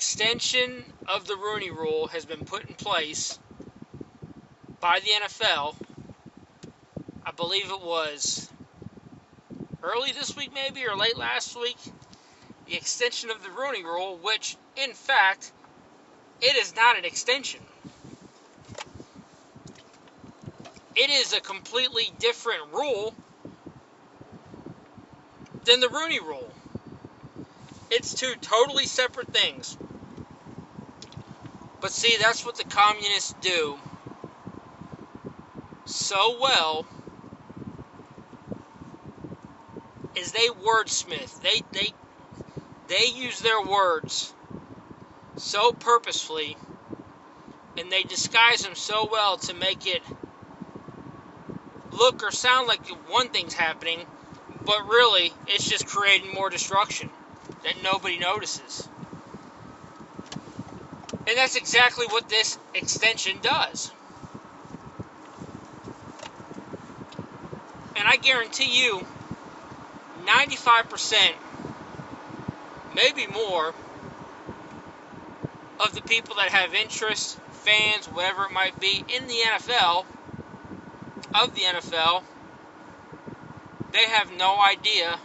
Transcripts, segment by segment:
extension of the Rooney Rule has been put in place by the NFL. I believe it was early this week, maybe, or late last week. The extension of the Rooney Rule, which, in fact, it is not an extension. It is a completely different rule than the Rooney Rule. It's two totally separate things. But see, that's what the communists do so well is they wordsmith. They they they use their words so purposefully and they disguise them so well to make it look or sound like one thing's happening, but really it's just creating more destruction that nobody notices. And that's exactly what this extension does. And I guarantee you, 95%, maybe more, of the people that have interest, fans, whatever it might be, in the NFL, of the NFL, they have no idea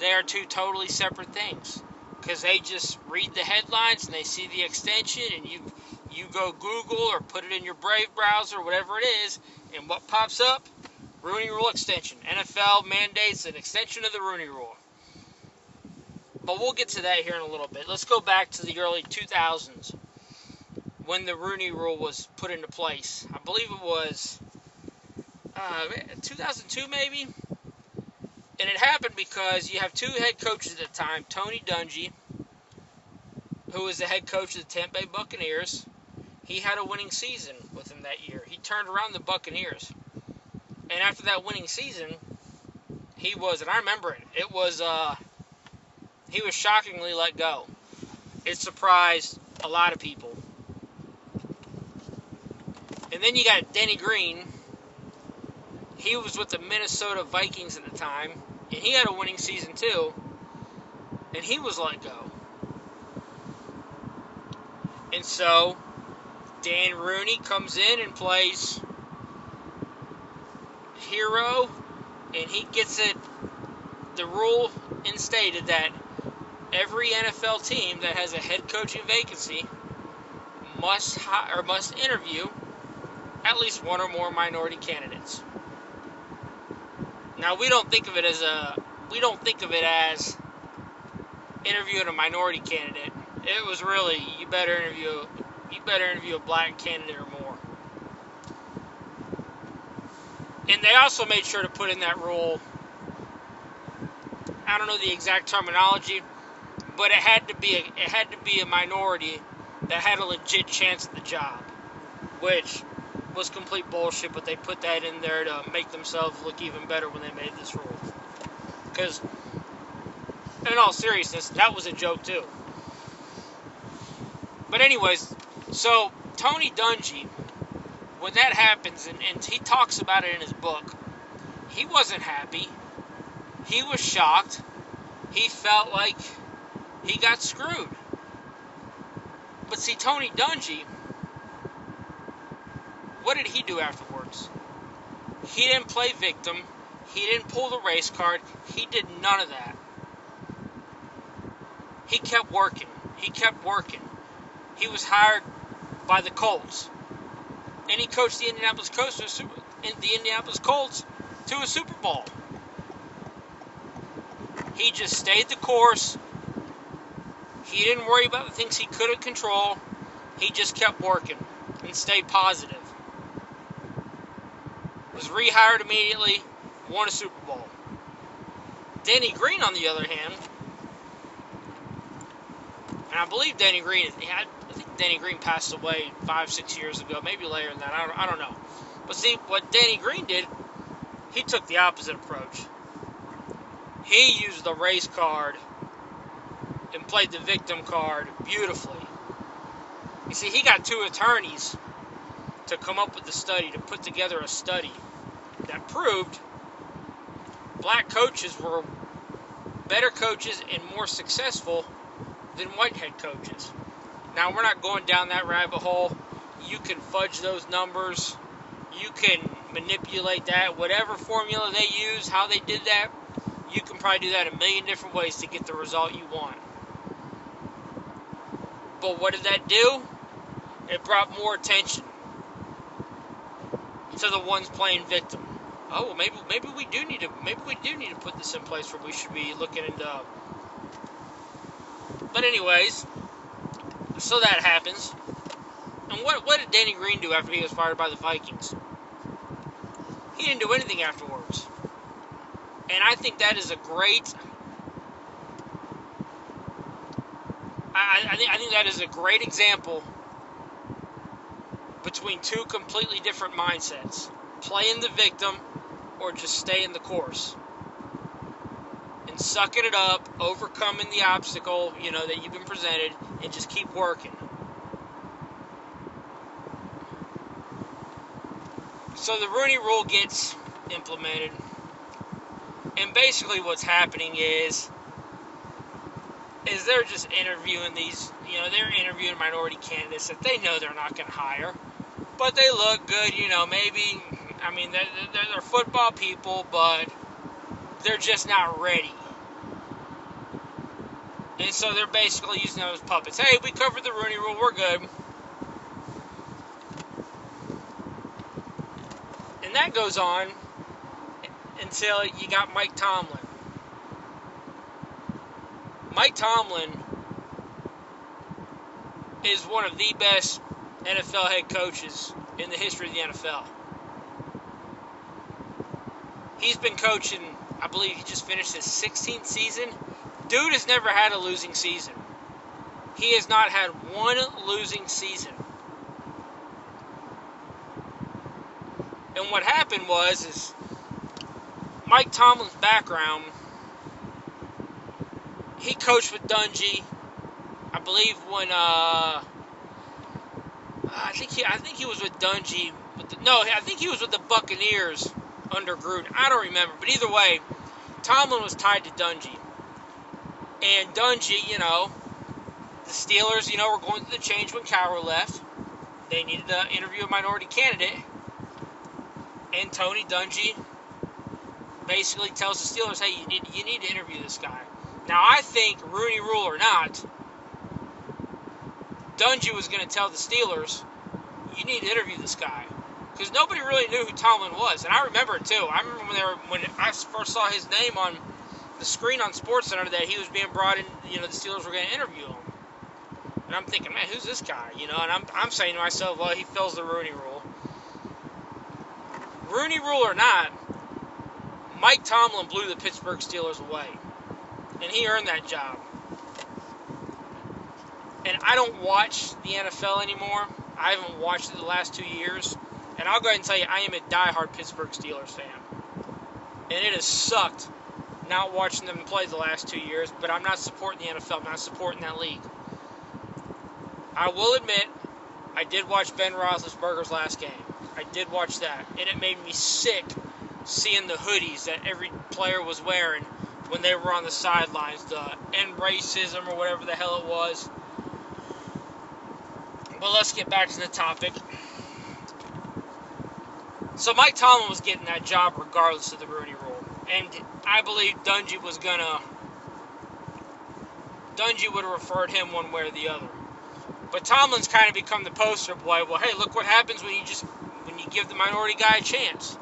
they are two totally separate things. Because they just read the headlines and they see the extension, and you you go Google or put it in your Brave browser, whatever it is, and what pops up? Rooney Rule extension. NFL mandates an extension of the Rooney Rule. But we'll get to that here in a little bit. Let's go back to the early 2000s when the Rooney Rule was put into place. I believe it was uh, 2002, maybe. And it happened because you have two head coaches at the time Tony Dungy, who was the head coach of the Tampa Bay Buccaneers. He had a winning season with him that year. He turned around the Buccaneers. And after that winning season, he was, and I remember it, it was, uh, he was shockingly let go. It surprised a lot of people. And then you got Denny Green. He was with the Minnesota Vikings at the time, and he had a winning season too. And he was let go. And so, Dan Rooney comes in and plays hero, and he gets it. The rule instated that every NFL team that has a head coaching vacancy must hi- or must interview at least one or more minority candidates. Now we don't think of it as a we don't think of it as interviewing a minority candidate. It was really you better interview you better interview a black candidate or more. And they also made sure to put in that rule. I don't know the exact terminology, but it had to be a, it had to be a minority that had a legit chance at the job, which was complete bullshit. But they put that in there to make themselves look even better when they made this rule. Because, in all seriousness, that was a joke too. But anyways, so Tony Dungy when that happens, and, and he talks about it in his book, he wasn't happy. He was shocked. He felt like he got screwed. But see, Tony Dungy, what did he do afterwards? He didn't play victim. He didn't pull the race card. He did none of that. He kept working. He kept working. He was hired by the Colts and he coached the Indianapolis Colts to a super, the Indianapolis Colts to a Super Bowl. He just stayed the course. He didn't worry about the things he couldn't control. He just kept working and stayed positive. Was rehired immediately, won a Super Bowl. Danny Green, on the other hand, and I believe Denny Green, Denny Green passed away five, six years ago, maybe later than that. I don't, I don't know. But see, what Danny Green did, he took the opposite approach. He used the race card and played the victim card beautifully. You see, he got two attorneys to come up with the study, to put together a study that proved black coaches were better coaches and more successful than white head coaches. Now, we're not going down that rabbit hole. You can fudge those numbers. You can manipulate that. Whatever formula they use, how they did that, you can probably do that a million different ways to get the result you want. But what did that do? It brought more attention to the ones playing victim. Oh, well, maybe maybe we do need to maybe we do need to put this in place where we should be looking into. But anyways, so that happens. And what what did Danny Green do after he was fired by the Vikings? He didn't do anything afterwards. And I think that is a great. I, I, think, I think that is a great example between two completely different mindsets playing the victim or just staying the course and sucking it up, overcoming the obstacle, you know, that you've been presented, and just keep working. So the Rooney Rule gets implemented, and basically what's happening is is they're just interviewing these, you know, they're interviewing minority candidates that they know they're not going to hire, but they look good, you know, maybe, I mean, they're, they're, they're football people, but they're just not ready. And so they're basically using those puppets. Hey, we covered the Rooney Rule, we're good. And that goes on until you got Mike Tomlin. Mike Tomlin is one of the best NFL head coaches in the history of the NFL. He's been coaching, I believe he just finished his 16th season. Dude has never had a losing season. He has not had one losing season. And what happened was is Mike Tomlin's background he coached with Dungy. I believe when uh, I think he I think he was with Dungy. With the, no, I think he was with the Buccaneers under Gruden. I don't remember, but either way, Tomlin was tied to Dungy. And Dungy, you know, the Steelers, you know, were going through the change when Cowher left. They needed to interview a minority candidate. And Tony Dungy basically tells the Steelers, hey, you need, you need to interview this guy. Now, I think, Rooney Rule or not, Dungy was going to tell the Steelers, you need to interview this guy. Because nobody really knew who Tomlin was. And I remember it too. I remember when, they were, when I first saw his name on the screen on SportsCenter that he was being brought in, you know, the Steelers were going to interview him. And I'm thinking, man, who's this guy? You know, and I'm, I'm saying to myself, well, he fills the Rooney Rule. Rooney Rule or not, Mike Tomlin blew the Pittsburgh Steelers away and he earned that job. And I don't watch the NFL anymore. I haven't watched it the last two years. And I'll go ahead and tell you, I am a die-hard Pittsburgh Steelers fan. And it has sucked not watching them play the last two years, but I'm not supporting the NFL. I'm not supporting that league. I will admit, I did watch Ben Roethlisberger's last game. I did watch that, and it made me sick seeing the hoodies that every player was wearing when they were on the sidelines, the end racism or whatever the hell it was. But let's get back to the topic. So Mike Tomlin was getting that job regardless of the Rooney Rule, and I believe Dungy was gonna. Dungy would have referred him one way or the other. But Tomlin's kind of become the poster boy. Well, hey, look what happens when you just when you give the minority guy a chance.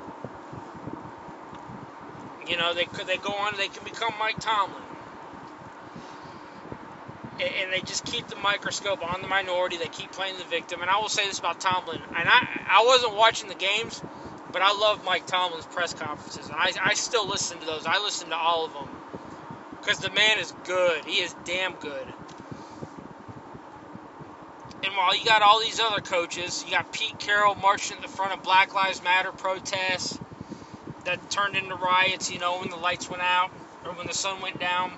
You know, they could they go on, they can become Mike Tomlin. And, they just keep the microscope on the minority. They keep playing the victim. And I will say this about Tomlin. And I, I wasn't watching the games, but I love Mike Tomlin's press conferences. And I, I still listen to those. I listen to all of them. Because the man is good. He is damn good. And while you got all these other coaches, you got Pete Carroll marching in the front of Black Lives Matter protests that turned into riots, you know, when the lights went out or when the sun went down.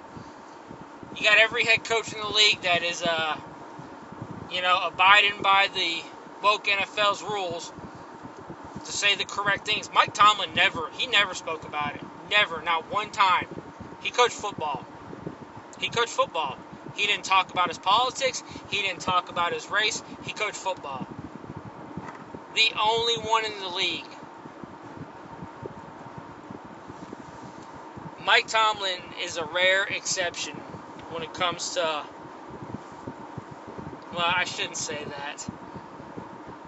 You got every head coach in the league that is, uh, you know, abiding by the woke NFL's rules to say the correct things. Mike Tomlin never, he never spoke about it. Never, not one time. He coached football. He coached football. He didn't talk about his politics. He didn't talk about his race. He coached football. The only one in the league. Mike Tomlin is a rare exception when it comes to. Well, I shouldn't say that.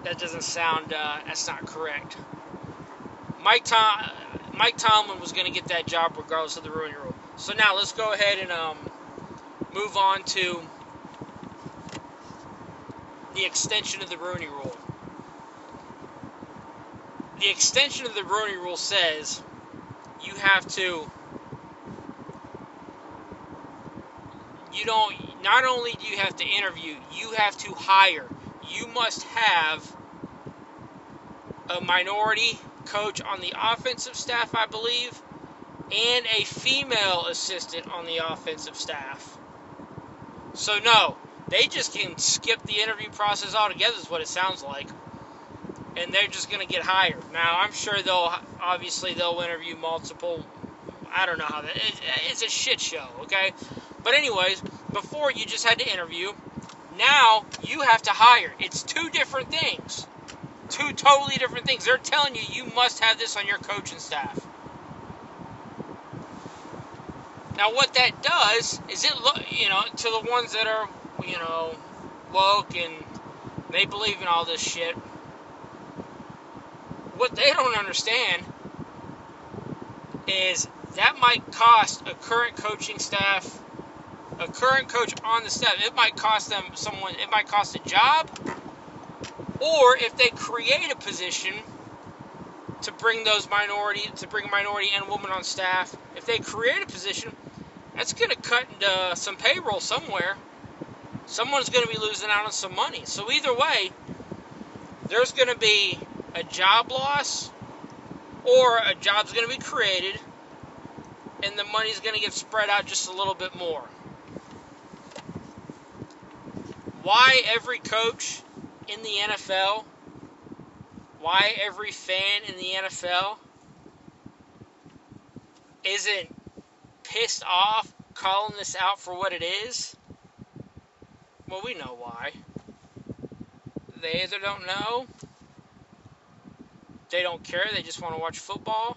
That doesn't sound. Uh, that's not correct. Mike Tom, Mike Tomlin was going to get that job regardless of the Rooney Rule. So now let's go ahead and um, move on to the extension of the Rooney Rule. The extension of the Rooney Rule says you have to. You don't. Not only do you have to interview, you have to hire. You must have a minority coach on the offensive staff, I believe, and a female assistant on the offensive staff. So, no, they just can skip the interview process altogether, is what it sounds like. And they're just going to get hired. Now, I'm sure they'll, obviously, they'll interview multiple. I don't know how that. It's a shit show, okay? But, anyways, before you just had to interview. Now you have to hire. It's two different things. Two totally different things. They're telling you you must have this on your coaching staff. Now, what that does is it look, you know, to the ones that are, you know, woke and they believe in all this shit. What they don't understand is that might cost a current coaching staff, a current coach on the staff. It might cost them someone. It might cost a job, or if they create a position to bring those minority to bring a minority and woman on staff, if they create a position, that's going to cut into some payroll somewhere. Someone's going to be losing out on some money. So either way, there's going to be a job loss or a job's going to be created and the money's going to get spread out just a little bit more. Why every coach in the NFL, why every fan in the NFL isn't pissed off calling this out for what it is? Well, we know why. They either don't know, they don't care, they just want to watch football,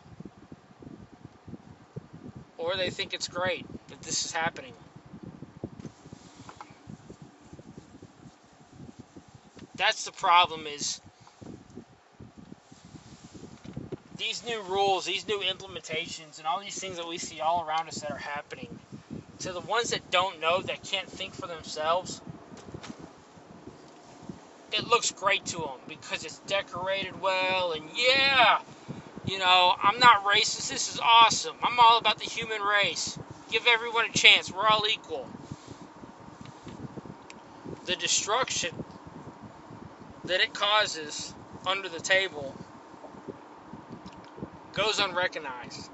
or they think it's great that this is happening. That's the problem is these new rules, these new implementations, and all these things that we see all around us that are happening, to the ones that don't know, that can't think for themselves, it looks great to them because it's decorated well, and yeah, you know, I'm not racist. This is awesome. I'm all about the human race. Give everyone a chance. We're all equal. The destruction that it causes under the table goes unrecognized.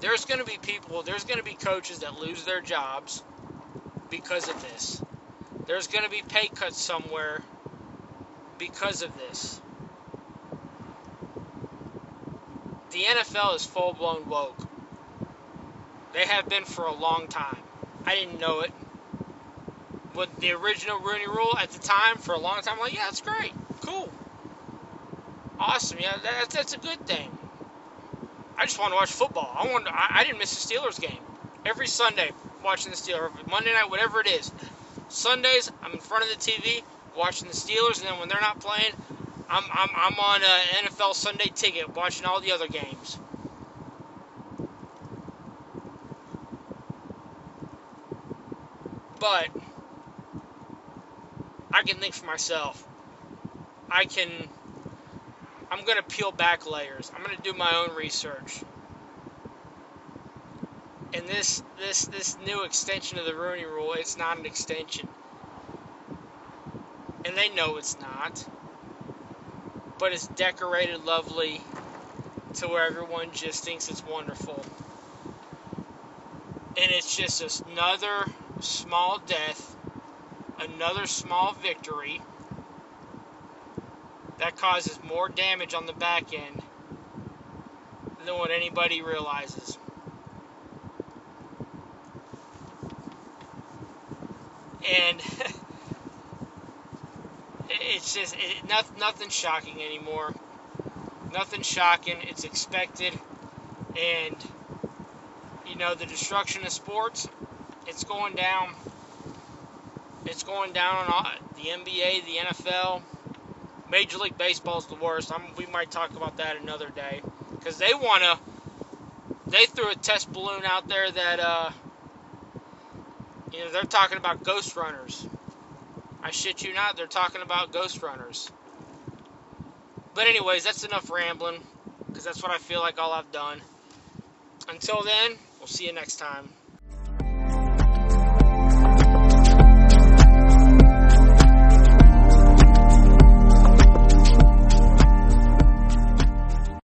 There's going to be people, there's going to be coaches that lose their jobs because of this. There's going to be pay cuts somewhere because of this. The NFL is full blown woke. They have been for a long time. I didn't know it. But the original Rooney Rule at the time, for a long time, I'm like, yeah, that's great, cool, awesome. Yeah, that, that's a good thing. I just want to watch football. I want. I, I didn't miss a Steelers game every Sunday watching the Steelers. Monday night, whatever it is. Sundays, I'm in front of the TV watching the Steelers, and then when they're not playing, I'm I'm I'm on an NFL Sunday ticket watching all the other games. But I can think for myself. I can. I'm going to peel back layers. I'm going to do my own research. And this this this new extension of the Rooney Rule, it's not an extension. And they know it's not. But it's decorated lovely to where everyone just thinks it's wonderful. And it's just another small death another small victory that causes more damage on the back end than what anybody realizes. and it's just it, nothing, nothing shocking anymore. Nothing shocking. It's expected, and you know the destruction of sports. It's going down. It's going down on the NBA, the NFL. Major League Baseball is the worst. I'm, we might talk about that another day because they want to. They threw a test balloon out there that uh, you know they're talking about ghost runners. I shit you not, they're talking about ghost runners. But anyways, that's enough rambling because that's what I feel like all I've done. Until then, we'll see you next time.